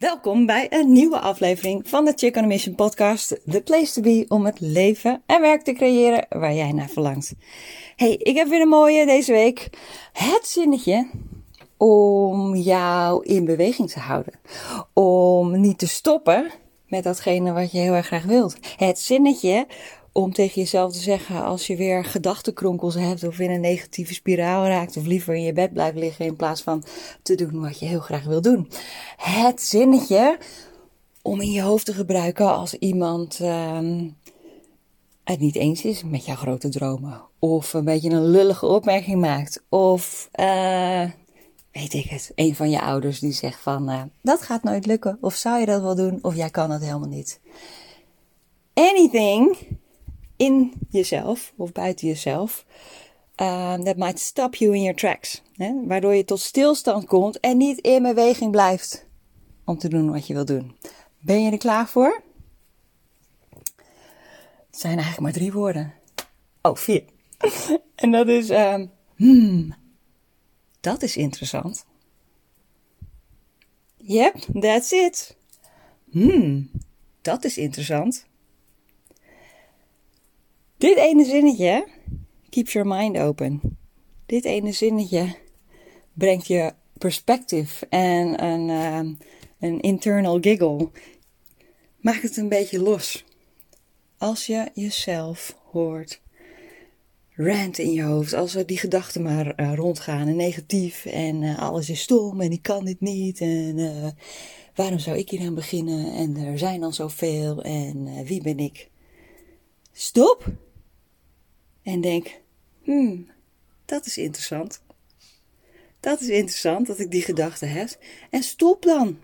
Welkom bij een nieuwe aflevering van de Chick podcast. The place to be om het leven en werk te creëren waar jij naar verlangt. Hey, ik heb weer een mooie deze week. Het zinnetje om jou in beweging te houden. Om niet te stoppen met datgene wat je heel erg graag wilt. Het zinnetje om tegen jezelf te zeggen als je weer gedachtenkronkels hebt of in een negatieve spiraal raakt of liever in je bed blijft liggen in plaats van te doen wat je heel graag wil doen. Het zinnetje om in je hoofd te gebruiken als iemand uh, het niet eens is met jouw grote dromen of een beetje een lullige opmerking maakt of uh, weet ik het, een van je ouders die zegt van uh, dat gaat nooit lukken of zou je dat wel doen of jij kan het helemaal niet. Anything in jezelf of buiten jezelf. Uh, that might stop you in your tracks. Hè? Waardoor je tot stilstand komt en niet in beweging blijft om te doen wat je wil doen. Ben je er klaar voor? Het zijn eigenlijk maar drie woorden. Oh, vier. en dat is, uh, hmm, dat is interessant. Yep, that's it. Hmm, dat is interessant. Dit ene zinnetje keeps your mind open. Dit ene zinnetje brengt je perspectief en een, uh, een internal giggle. Maak het een beetje los. Als je jezelf hoort rant in je hoofd, als die gedachten maar uh, rondgaan en negatief en uh, alles is stom en ik kan dit niet en waarom zou ik hier aan beginnen en er zijn al zoveel en wie ben ik? Stop! En denk: hmm, dat is interessant. Dat is interessant dat ik die gedachte heb. En stop dan.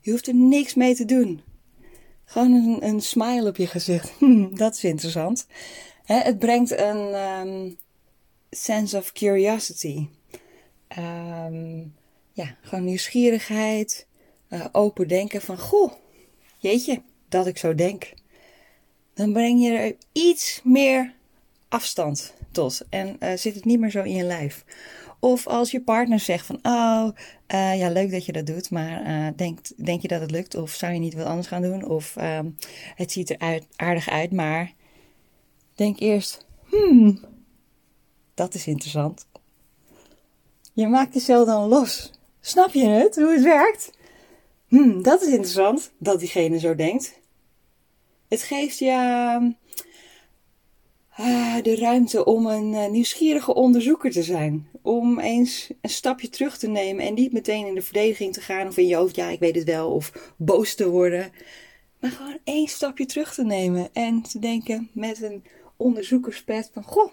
Je hoeft er niks mee te doen. Gewoon een, een smile op je gezicht. Hmm, dat is interessant. het brengt een um, sense of curiosity. Um, ja, gewoon nieuwsgierigheid. Uh, open denken van, goh, jeetje, dat ik zo denk. Dan breng je er iets meer afstand tot en uh, zit het niet meer zo in je lijf. Of als je partner zegt van, oh, uh, ja, leuk dat je dat doet, maar uh, denk, denk je dat het lukt? Of zou je niet wat anders gaan doen? Of uh, het ziet er uit, aardig uit, maar denk eerst, hmm, dat is interessant. Je maakt jezelf dan los. Snap je het, hoe het werkt? Hmm, dat is interessant, dat diegene zo denkt. Het geeft je Ah, de ruimte om een uh, nieuwsgierige onderzoeker te zijn. Om eens een stapje terug te nemen en niet meteen in de verdediging te gaan of in je hoofd, ja, ik weet het wel, of boos te worden. Maar gewoon één stapje terug te nemen en te denken met een onderzoekerspet van, goh,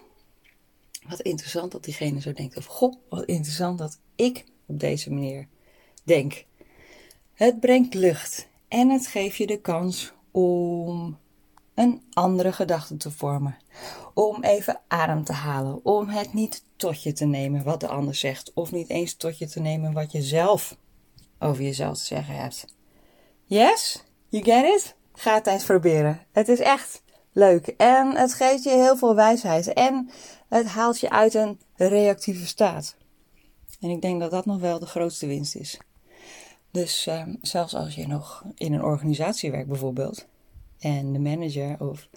wat interessant dat diegene zo denkt. Of goh, wat interessant dat ik op deze manier denk. Het brengt lucht en het geeft je de kans om een andere gedachte te vormen. Om even adem te halen. Om het niet tot je te nemen wat de ander zegt. Of niet eens tot je te nemen wat je zelf over jezelf te zeggen hebt. Yes? You get it? Ga het eens proberen. Het is echt leuk. En het geeft je heel veel wijsheid. En het haalt je uit een reactieve staat. En ik denk dat dat nog wel de grootste winst is. Dus uh, zelfs als je nog in een organisatie werkt bijvoorbeeld en de manager of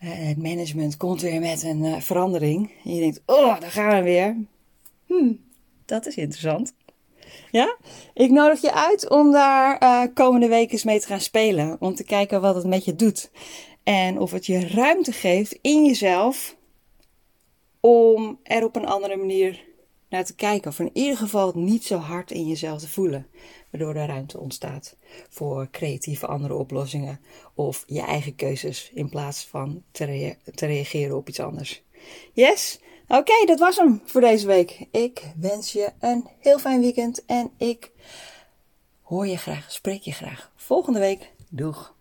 uh, het management komt weer met een uh, verandering. En je denkt, oh, daar gaan we weer. Hm, dat is interessant. Ja, ik nodig je uit om daar uh, komende week eens mee te gaan spelen. Om te kijken wat het met je doet. En of het je ruimte geeft in jezelf om er op een andere manier naar te kijken. Of in ieder geval niet zo hard in jezelf te voelen waardoor er ruimte ontstaat voor creatieve andere oplossingen of je eigen keuzes in plaats van te, te reageren op iets anders. Yes? Oké, dat was hem voor deze week. Ik wens je een heel fijn weekend en ik hoor je graag, spreek je graag volgende week. Doeg!